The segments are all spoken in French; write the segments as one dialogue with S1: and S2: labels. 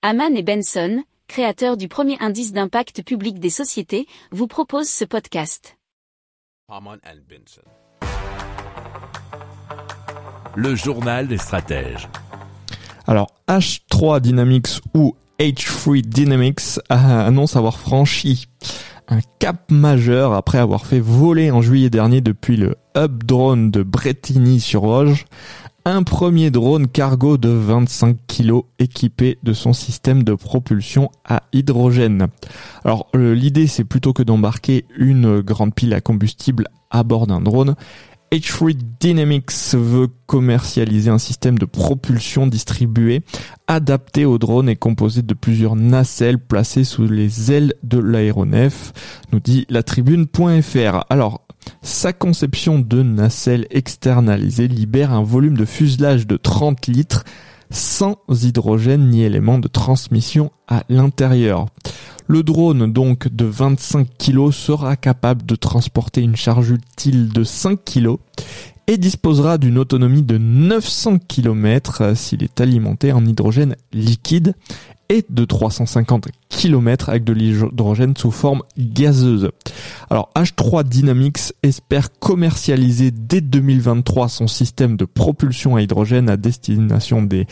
S1: Haman et Benson, créateurs du premier indice d'impact public des sociétés, vous proposent ce podcast.
S2: Haman and Benson. Le journal des stratèges.
S3: Alors H3 Dynamics ou H3 Dynamics annonce avoir franchi un cap majeur après avoir fait voler en juillet dernier depuis le hub drone de Bretigny-sur-Orge un premier drone cargo de 25 kg équipé de son système de propulsion à hydrogène. Alors l'idée c'est plutôt que d'embarquer une grande pile à combustible à bord d'un drone, H3 Dynamics veut commercialiser un système de propulsion distribué adapté au drone et composé de plusieurs nacelles placées sous les ailes de l'aéronef, nous dit la tribune.fr. Alors, sa conception de nacelle externalisée libère un volume de fuselage de 30 litres sans hydrogène ni élément de transmission à l'intérieur. Le drone donc de 25 kg sera capable de transporter une charge utile de 5 kg et disposera d'une autonomie de 900 km s'il est alimenté en hydrogène liquide et de 350 km avec de l'hydrogène sous forme gazeuse. Alors H3 Dynamics espère commercialiser dès 2023 son système de propulsion à hydrogène à destination des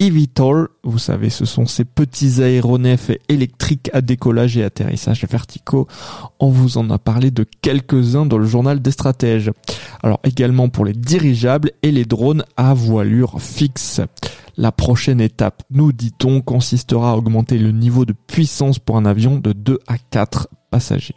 S3: eVTOL, vous savez, ce sont ces petits aéronefs électriques à décollage et atterrissage verticaux. On vous en a parlé de quelques-uns dans le journal des stratèges. Alors également pour les dirigeables et les drones à voilure fixe. La prochaine étape, nous dit-on, consistera à augmenter le niveau de puissance pour un avion de 2 à 4 passagers.